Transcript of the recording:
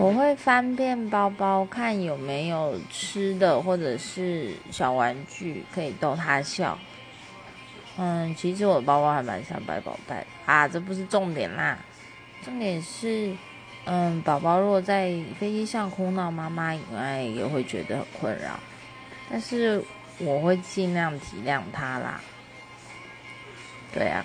我会翻遍包包看有没有吃的或者是小玩具可以逗他笑。嗯，其实我的包包还蛮像百宝袋啊，这不是重点啦，重点是，嗯，宝宝如果在飞机上哭闹，妈妈应该也会觉得很困扰，但是我会尽量体谅他啦。对啊。